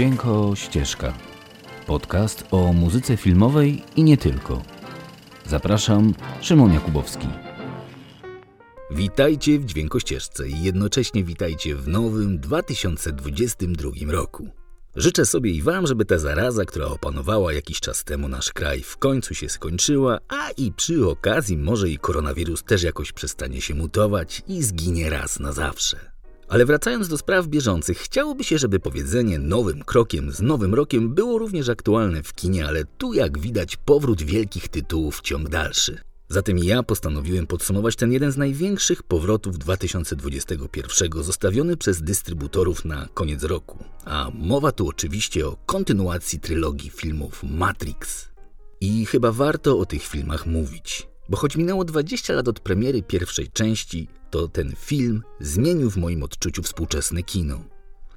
Dźwięko Ścieżka. Podcast o muzyce filmowej i nie tylko. Zapraszam, Szymon Jakubowski. Witajcie w Dźwiękościeżce i jednocześnie witajcie w nowym 2022 roku. Życzę sobie i Wam, żeby ta zaraza, która opanowała jakiś czas temu nasz kraj, w końcu się skończyła, a i przy okazji może i koronawirus też jakoś przestanie się mutować i zginie raz na zawsze. Ale wracając do spraw bieżących, chciałoby się, żeby powiedzenie nowym krokiem z nowym rokiem było również aktualne w kinie, ale tu jak widać powrót wielkich tytułów ciąg dalszy. Zatem ja postanowiłem podsumować ten jeden z największych powrotów 2021 zostawiony przez dystrybutorów na koniec roku. A mowa tu oczywiście o kontynuacji trylogii filmów Matrix. I chyba warto o tych filmach mówić, bo choć minęło 20 lat od premiery pierwszej części, to ten film zmienił w moim odczuciu współczesne kino.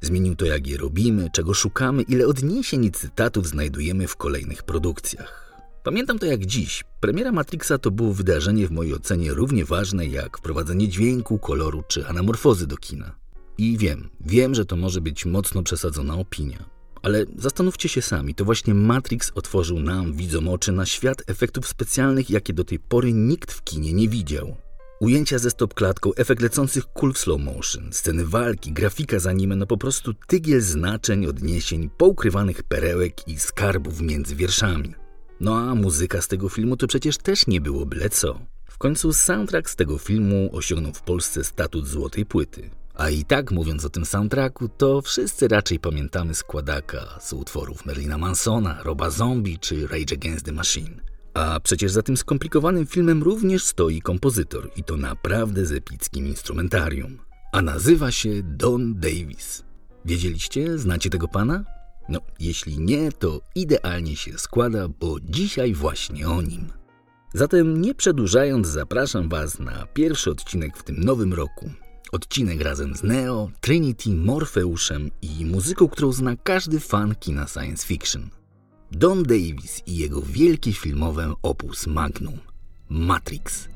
Zmienił to, jak je robimy, czego szukamy, ile odniesień i cytatów znajdujemy w kolejnych produkcjach. Pamiętam to jak dziś. Premiera Matrixa to było wydarzenie w mojej ocenie równie ważne jak wprowadzenie dźwięku, koloru czy anamorfozy do kina. I wiem, wiem, że to może być mocno przesadzona opinia. Ale zastanówcie się sami, to właśnie Matrix otworzył nam, widzom oczy, na świat efektów specjalnych, jakie do tej pory nikt w kinie nie widział. Ujęcia ze stop-klatką, efekt lecących kul slow motion, sceny walki, grafika z anime, no po prostu tygiel znaczeń, odniesień, poukrywanych perełek i skarbów między wierszami. No a muzyka z tego filmu to przecież też nie było byle co. W końcu soundtrack z tego filmu osiągnął w Polsce statut złotej płyty. A i tak mówiąc o tym soundtracku, to wszyscy raczej pamiętamy składaka z utworów Merlina Mansona, Roba Zombie czy Rage Against the Machine. A przecież za tym skomplikowanym filmem również stoi kompozytor i to naprawdę z epickim instrumentarium. A nazywa się Don Davis. Wiedzieliście? Znacie tego pana? No, jeśli nie, to idealnie się składa, bo dzisiaj właśnie o nim. Zatem nie przedłużając, zapraszam Was na pierwszy odcinek w tym nowym roku. Odcinek razem z Neo, Trinity, Morfeuszem i muzyką, którą zna każdy fan kina science fiction. Don Davis i jego wielkie filmowe opus magnum Matrix.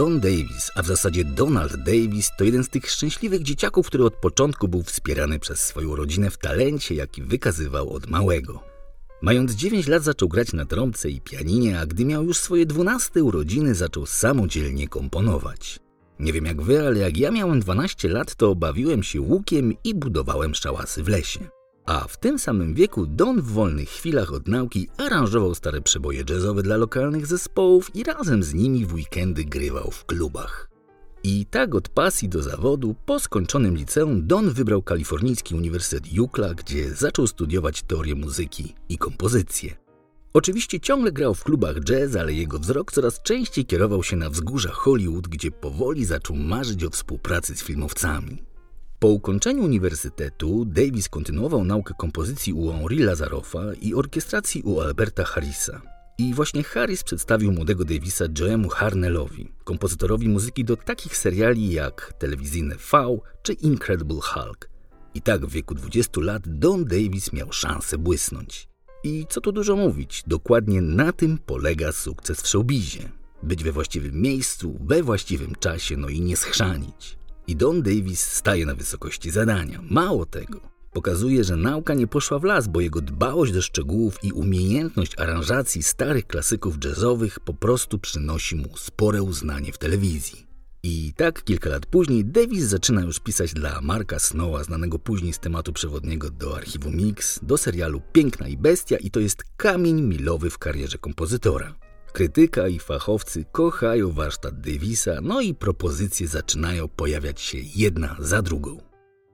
Don Davis, a w zasadzie Donald Davis, to jeden z tych szczęśliwych dzieciaków, który od początku był wspierany przez swoją rodzinę w talencie, jaki wykazywał od małego. Mając 9 lat zaczął grać na trąbce i pianinie, a gdy miał już swoje 12 urodziny, zaczął samodzielnie komponować. Nie wiem jak wy, ale jak ja miałem 12 lat, to bawiłem się łukiem i budowałem szałasy w lesie. A w tym samym wieku Don w wolnych chwilach od nauki aranżował stare przeboje jazzowe dla lokalnych zespołów i razem z nimi w weekendy grywał w klubach. I tak od pasji do zawodu, po skończonym liceum, Don wybrał kalifornijski Uniwersytet UCLA, gdzie zaczął studiować teorię muzyki i kompozycję. Oczywiście ciągle grał w klubach jazz, ale jego wzrok coraz częściej kierował się na wzgórza Hollywood, gdzie powoli zaczął marzyć o współpracy z filmowcami. Po ukończeniu uniwersytetu Davis kontynuował naukę kompozycji u Henri Lazarofa i orkiestracji u Alberta Harrisa. I właśnie Harris przedstawił młodego Davisa Joemu Harnellowi, kompozytorowi muzyki do takich seriali jak telewizyjne V czy Incredible Hulk. I tak w wieku 20 lat Don Davis miał szansę błysnąć. I co tu dużo mówić, dokładnie na tym polega sukces w showbizie. Być we właściwym miejscu, we właściwym czasie, no i nie schrzanić. I Don Davis staje na wysokości zadania. Mało tego, pokazuje, że nauka nie poszła w las, bo jego dbałość do szczegółów i umiejętność aranżacji starych klasyków jazzowych po prostu przynosi mu spore uznanie w telewizji. I tak kilka lat później Davis zaczyna już pisać dla Marka Snowa, znanego później z tematu przewodniego do archiwum Mix, do serialu Piękna i Bestia i to jest kamień milowy w karierze kompozytora. Krytyka i fachowcy kochają warsztat Davisa, no i propozycje zaczynają pojawiać się jedna za drugą.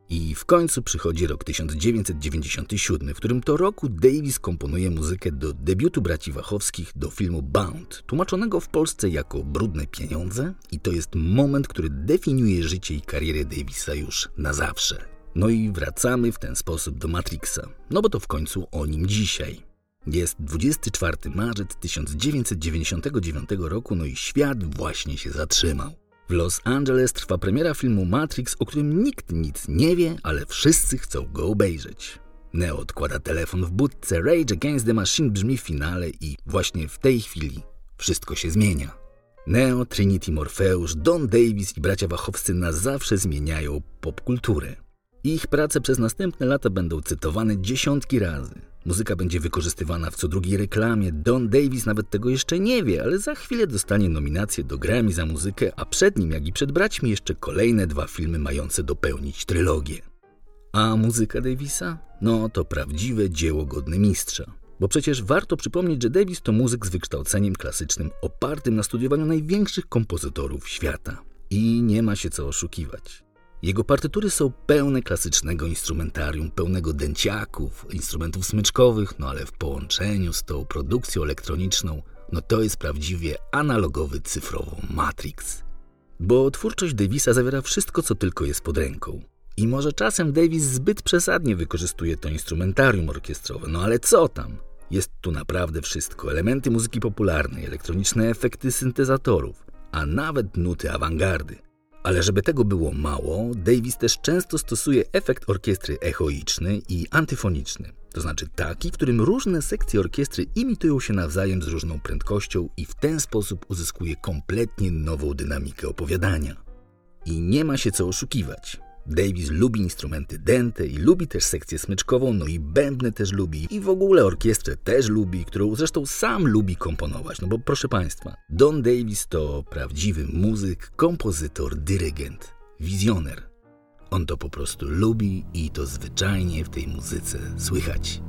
I w końcu przychodzi rok 1997, w którym to roku Davis komponuje muzykę do debiutu braci Wachowskich do filmu Bound, tłumaczonego w Polsce jako Brudne Pieniądze i to jest moment, który definiuje życie i karierę Davisa już na zawsze. No i wracamy w ten sposób do Matrixa, no bo to w końcu o nim dzisiaj. Jest 24 marzec 1999 roku, no i świat właśnie się zatrzymał. W Los Angeles trwa premiera filmu Matrix, o którym nikt nic nie wie, ale wszyscy chcą go obejrzeć. Neo odkłada telefon w budce, Rage Against the Machine brzmi w finale i właśnie w tej chwili wszystko się zmienia. Neo, Trinity Morpheus, Don Davis i bracia Wachowscy na zawsze zmieniają popkulturę. Ich prace przez następne lata będą cytowane dziesiątki razy. Muzyka będzie wykorzystywana w co drugiej reklamie. Don Davis nawet tego jeszcze nie wie, ale za chwilę dostanie nominację do Grammy za muzykę, a przed nim, jak i przed braćmi, jeszcze kolejne dwa filmy mające dopełnić trylogię. A muzyka Davisa? No to prawdziwe dzieło godne mistrza. Bo przecież warto przypomnieć, że Davis to muzyk z wykształceniem klasycznym opartym na studiowaniu największych kompozytorów świata. I nie ma się co oszukiwać. Jego partytury są pełne klasycznego instrumentarium, pełnego dęciaków, instrumentów smyczkowych, no ale w połączeniu z tą produkcją elektroniczną, no to jest prawdziwie analogowy cyfrowo Matrix. Bo twórczość Davisa zawiera wszystko, co tylko jest pod ręką. I może czasem Davis zbyt przesadnie wykorzystuje to instrumentarium orkiestrowe, no ale co tam? Jest tu naprawdę wszystko: elementy muzyki popularnej, elektroniczne efekty syntezatorów, a nawet nuty awangardy. Ale żeby tego było mało, Davis też często stosuje efekt orkiestry echoiczny i antyfoniczny. To znaczy taki, w którym różne sekcje orkiestry imitują się nawzajem z różną prędkością i w ten sposób uzyskuje kompletnie nową dynamikę opowiadania. I nie ma się co oszukiwać. Davis lubi instrumenty dęte i lubi też sekcję smyczkową, no i bębny też lubi i w ogóle orkiestrę też lubi, którą zresztą sam lubi komponować. No bo proszę Państwa, Don Davis to prawdziwy muzyk, kompozytor, dyrygent, wizjoner. On to po prostu lubi i to zwyczajnie w tej muzyce słychać.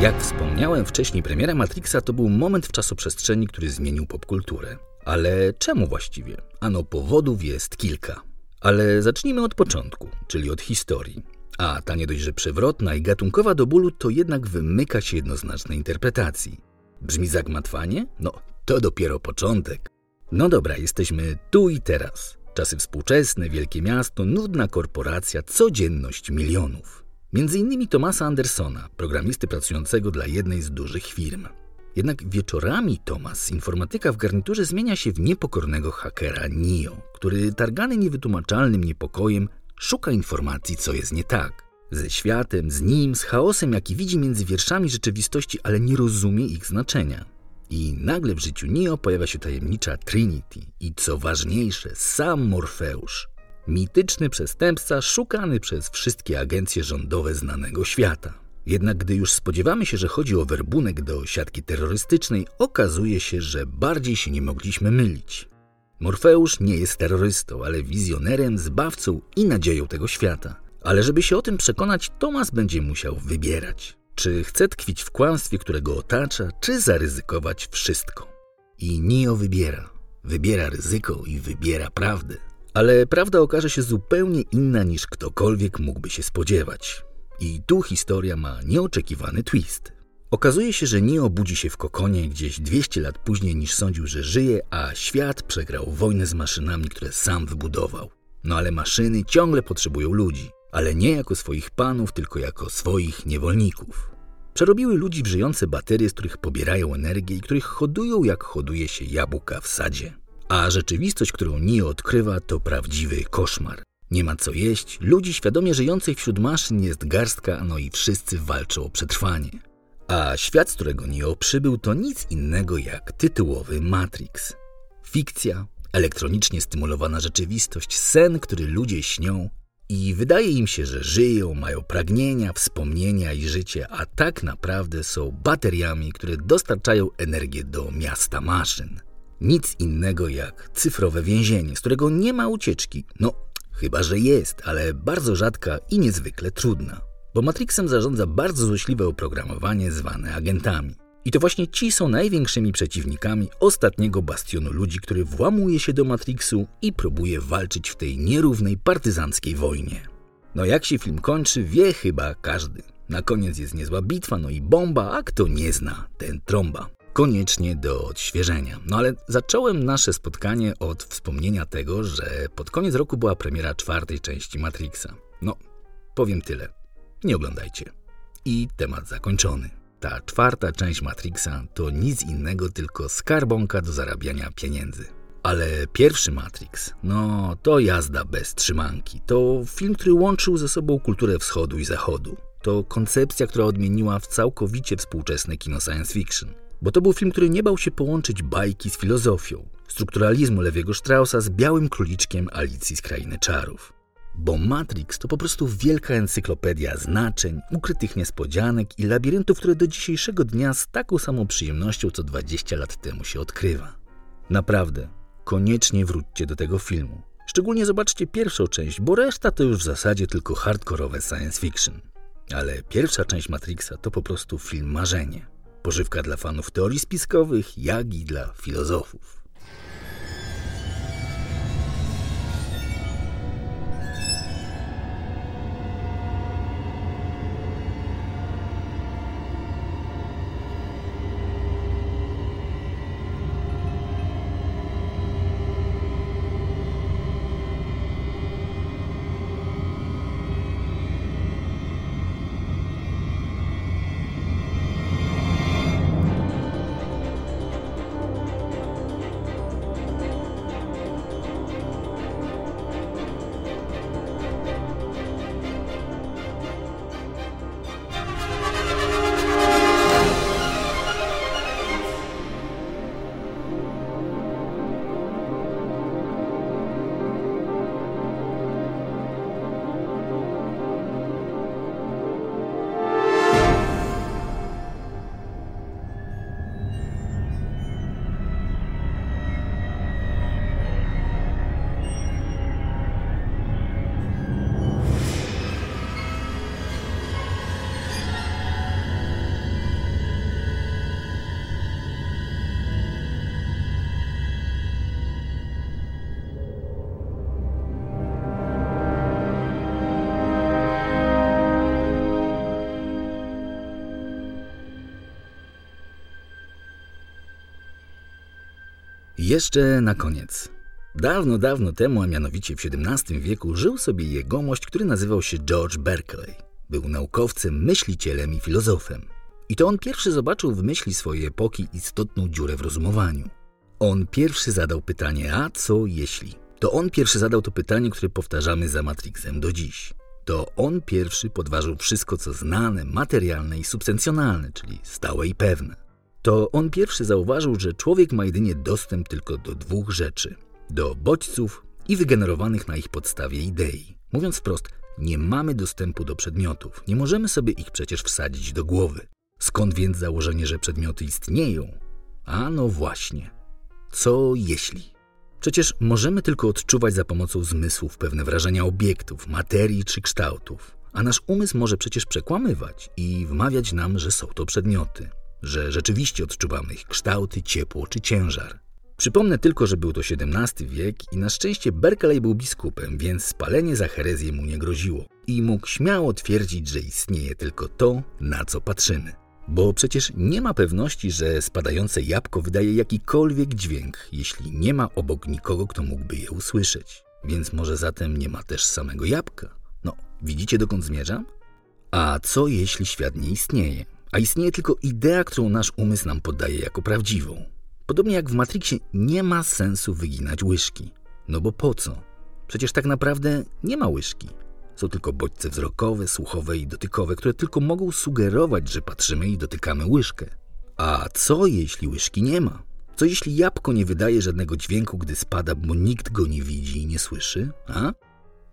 Jak wspomniałem wcześniej, premiera Matrixa to był moment w czasoprzestrzeni, który zmienił popkulturę. Ale czemu właściwie? Ano powodów jest kilka. Ale zacznijmy od początku, czyli od historii. A ta nie dość, że przewrotna i gatunkowa do bólu, to jednak wymyka się jednoznacznej interpretacji. Brzmi zagmatwanie? No, to dopiero początek. No dobra, jesteśmy tu i teraz. Czasy współczesne, wielkie miasto, nudna korporacja, codzienność milionów. Między innymi Tomasa Andersona, programisty pracującego dla jednej z dużych firm. Jednak wieczorami Tomas, informatyka w garniturze, zmienia się w niepokornego hakera Nio, który targany niewytłumaczalnym niepokojem szuka informacji, co jest nie tak. Ze światem, z nim, z chaosem, jaki widzi między wierszami rzeczywistości, ale nie rozumie ich znaczenia. I nagle w życiu Neo pojawia się tajemnicza Trinity i co ważniejsze, sam Morfeusz. Mityczny przestępca szukany przez wszystkie agencje rządowe znanego świata. Jednak gdy już spodziewamy się, że chodzi o werbunek do siatki terrorystycznej, okazuje się, że bardziej się nie mogliśmy mylić. Morfeusz nie jest terrorystą, ale wizjonerem, zbawcą i nadzieją tego świata. Ale żeby się o tym przekonać, Tomas będzie musiał wybierać. Czy chce tkwić w kłamstwie, którego otacza, czy zaryzykować wszystko? I Nio wybiera. Wybiera ryzyko i wybiera prawdę. Ale prawda okaże się zupełnie inna niż ktokolwiek mógłby się spodziewać. I tu historia ma nieoczekiwany twist. Okazuje się, że Neo budzi się w kokonie gdzieś 200 lat później niż sądził, że żyje, a świat przegrał wojnę z maszynami, które sam wybudował. No ale maszyny ciągle potrzebują ludzi, ale nie jako swoich panów, tylko jako swoich niewolników. Przerobiły ludzi w żyjące baterie, z których pobierają energię i których hodują jak hoduje się jabłka w sadzie. A rzeczywistość, którą Neo odkrywa, to prawdziwy koszmar. Nie ma co jeść, ludzi świadomie żyjących wśród maszyn jest garstka, no i wszyscy walczą o przetrwanie. A świat, z którego Neo przybył, to nic innego jak tytułowy Matrix. Fikcja, elektronicznie stymulowana rzeczywistość, sen, który ludzie śnią i wydaje im się, że żyją, mają pragnienia, wspomnienia i życie, a tak naprawdę są bateriami, które dostarczają energię do miasta maszyn. Nic innego jak cyfrowe więzienie, z którego nie ma ucieczki. No, chyba że jest, ale bardzo rzadka i niezwykle trudna. Bo Matrixem zarządza bardzo złośliwe oprogramowanie zwane agentami. I to właśnie ci są największymi przeciwnikami ostatniego bastionu ludzi, który włamuje się do Matrixu i próbuje walczyć w tej nierównej partyzanckiej wojnie. No jak się film kończy, wie chyba każdy. Na koniec jest niezła bitwa, no i bomba, a kto nie zna, ten trąba. Koniecznie do odświeżenia. No ale zacząłem nasze spotkanie od wspomnienia tego, że pod koniec roku była premiera czwartej części Matrixa. No, powiem tyle. Nie oglądajcie. I temat zakończony. Ta czwarta część Matrixa to nic innego, tylko skarbonka do zarabiania pieniędzy. Ale pierwszy Matrix, no to jazda bez trzymanki. To film, który łączył ze sobą kulturę wschodu i zachodu. To koncepcja, która odmieniła w całkowicie współczesne kino science fiction. Bo to był film, który nie bał się połączyć bajki z filozofią, strukturalizmu Lewiego Straussa z białym króliczkiem Alicji z Krainy Czarów. Bo Matrix to po prostu wielka encyklopedia znaczeń, ukrytych niespodzianek i labiryntów, które do dzisiejszego dnia z taką samą przyjemnością co 20 lat temu się odkrywa. Naprawdę, koniecznie wróćcie do tego filmu. Szczególnie zobaczcie pierwszą część, bo reszta to już w zasadzie tylko hardkorowe science fiction. Ale pierwsza część Matrixa to po prostu film marzenie. Pożywka dla fanów teorii spiskowych, jak i dla filozofów. Jeszcze na koniec. Dawno, dawno temu, a mianowicie w XVII wieku, żył sobie jegomość, który nazywał się George Berkeley. Był naukowcem, myślicielem i filozofem. I to on pierwszy zobaczył w myśli swojej epoki istotną dziurę w rozumowaniu. On pierwszy zadał pytanie, a co jeśli? To on pierwszy zadał to pytanie, które powtarzamy za Matrixem do dziś. To on pierwszy podważył wszystko, co znane, materialne i substencjonalne, czyli stałe i pewne. To on pierwszy zauważył, że człowiek ma jedynie dostęp tylko do dwóch rzeczy: do bodźców i wygenerowanych na ich podstawie idei. Mówiąc wprost, nie mamy dostępu do przedmiotów, nie możemy sobie ich przecież wsadzić do głowy. Skąd więc założenie, że przedmioty istnieją? A no właśnie. Co jeśli? Przecież możemy tylko odczuwać za pomocą zmysłów pewne wrażenia obiektów, materii czy kształtów, a nasz umysł może przecież przekłamywać i wmawiać nam, że są to przedmioty, że rzeczywiście odczuwamy ich kształty, ciepło czy ciężar. Przypomnę tylko, że był to XVII wiek i na szczęście Berkeley był biskupem, więc spalenie za herezję mu nie groziło i mógł śmiało twierdzić, że istnieje tylko to, na co patrzymy. Bo przecież nie ma pewności, że spadające jabłko wydaje jakikolwiek dźwięk, jeśli nie ma obok nikogo, kto mógłby je usłyszeć. Więc może zatem nie ma też samego jabłka. No, widzicie dokąd zmierzam? A co jeśli świat nie istnieje? A istnieje tylko idea, którą nasz umysł nam podaje jako prawdziwą. Podobnie jak w Matrixie nie ma sensu wyginać łyżki. No bo po co? Przecież tak naprawdę nie ma łyżki. Są tylko bodźce wzrokowe, słuchowe i dotykowe, które tylko mogą sugerować, że patrzymy i dotykamy łyżkę. A co jeśli łyżki nie ma? Co jeśli jabłko nie wydaje żadnego dźwięku, gdy spada, bo nikt go nie widzi i nie słyszy? A?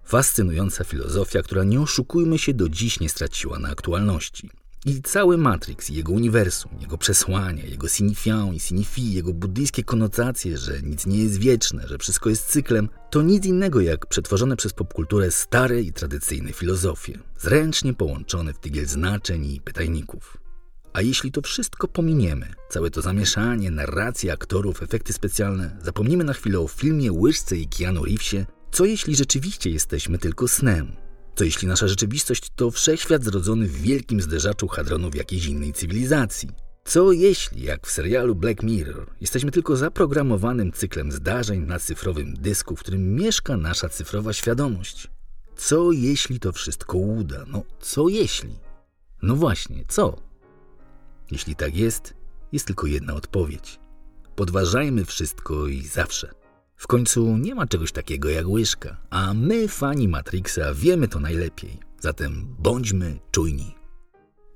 Fascynująca filozofia, która nie oszukujmy się do dziś nie straciła na aktualności. I cały Matrix, jego uniwersum, jego przesłania, jego signifiant i signifii, jego buddyjskie konotacje, że nic nie jest wieczne, że wszystko jest cyklem, to nic innego jak przetworzone przez popkulturę stare i tradycyjne filozofie, zręcznie połączone w tygiel znaczeń i pytajników. A jeśli to wszystko pominiemy, całe to zamieszanie, narracje aktorów, efekty specjalne, zapomnimy na chwilę o filmie, łyżce i Keanu Reevesie, co jeśli rzeczywiście jesteśmy tylko snem, co jeśli nasza rzeczywistość to wszechświat zrodzony w wielkim zderzaczu hadronów jakiejś innej cywilizacji? Co jeśli, jak w serialu Black Mirror, jesteśmy tylko zaprogramowanym cyklem zdarzeń na cyfrowym dysku, w którym mieszka nasza cyfrowa świadomość? Co jeśli to wszystko uda? No, co jeśli? No właśnie, co? Jeśli tak jest, jest tylko jedna odpowiedź. Podważajmy wszystko i zawsze. W końcu nie ma czegoś takiego jak łyżka, a my, fani Matrixa, wiemy to najlepiej. Zatem bądźmy czujni.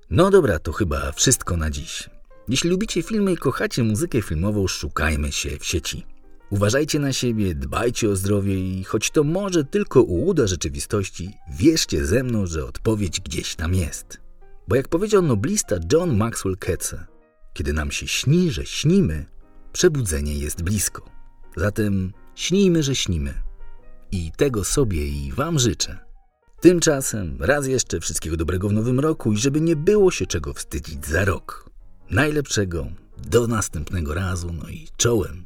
No dobra, to chyba wszystko na dziś. Jeśli lubicie filmy i kochacie muzykę filmową, szukajmy się w sieci. Uważajcie na siebie, dbajcie o zdrowie i choć to może tylko ułuda rzeczywistości, wierzcie ze mną, że odpowiedź gdzieś tam jest. Bo jak powiedział noblista John Maxwell Ketze, kiedy nam się śni, że śnimy, przebudzenie jest blisko. Zatem śnijmy, że śnimy. I tego sobie i Wam życzę. Tymczasem raz jeszcze wszystkiego dobrego w nowym roku i żeby nie było się czego wstydzić za rok. Najlepszego, do następnego razu, no i czołem.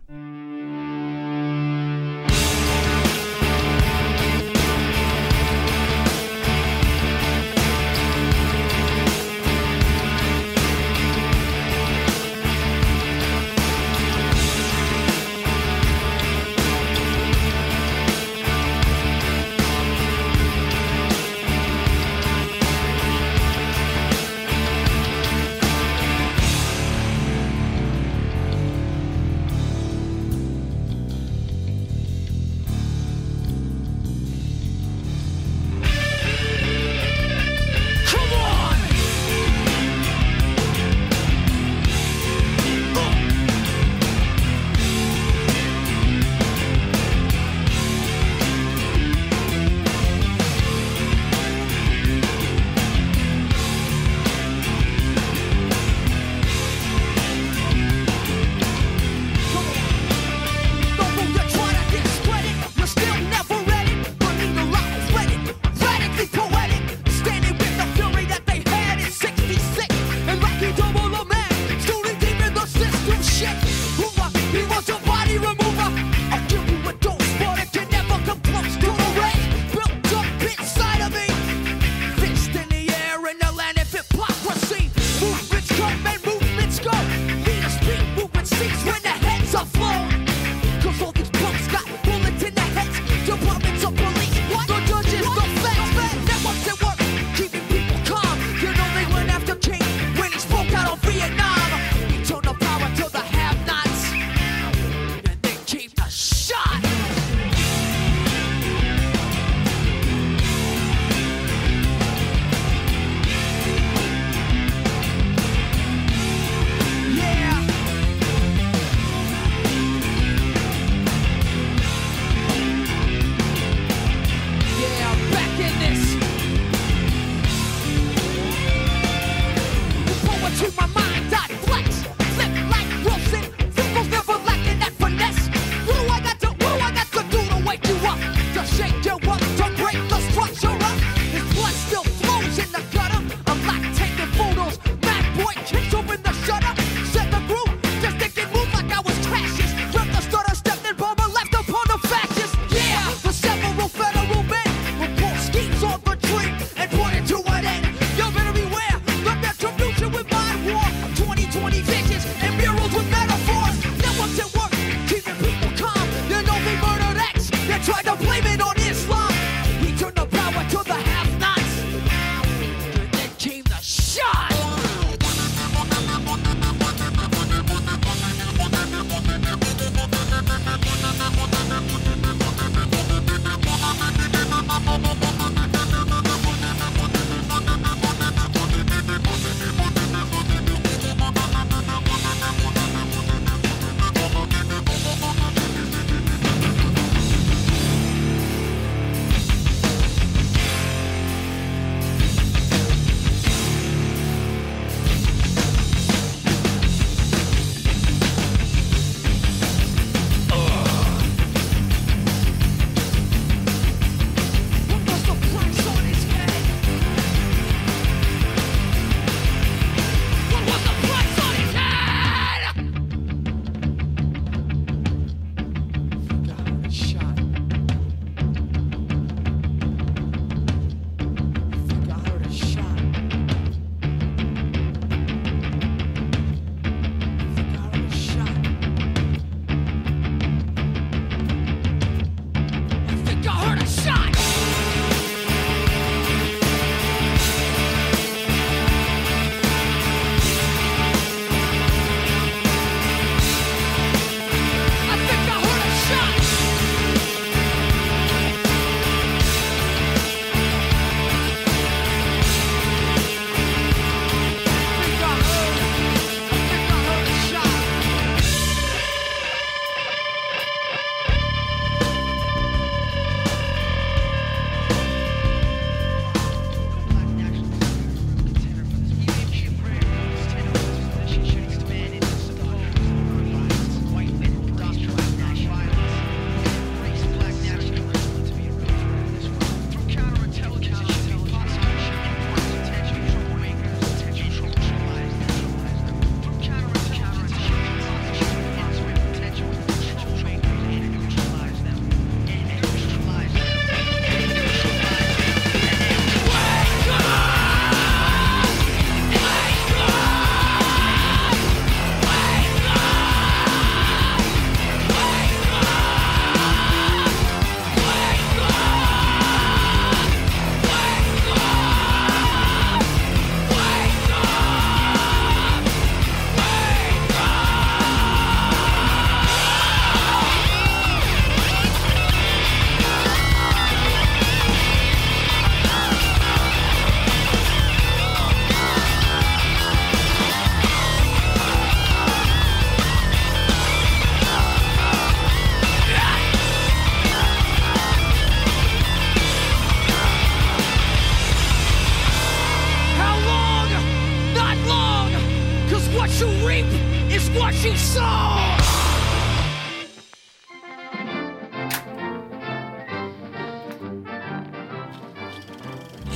and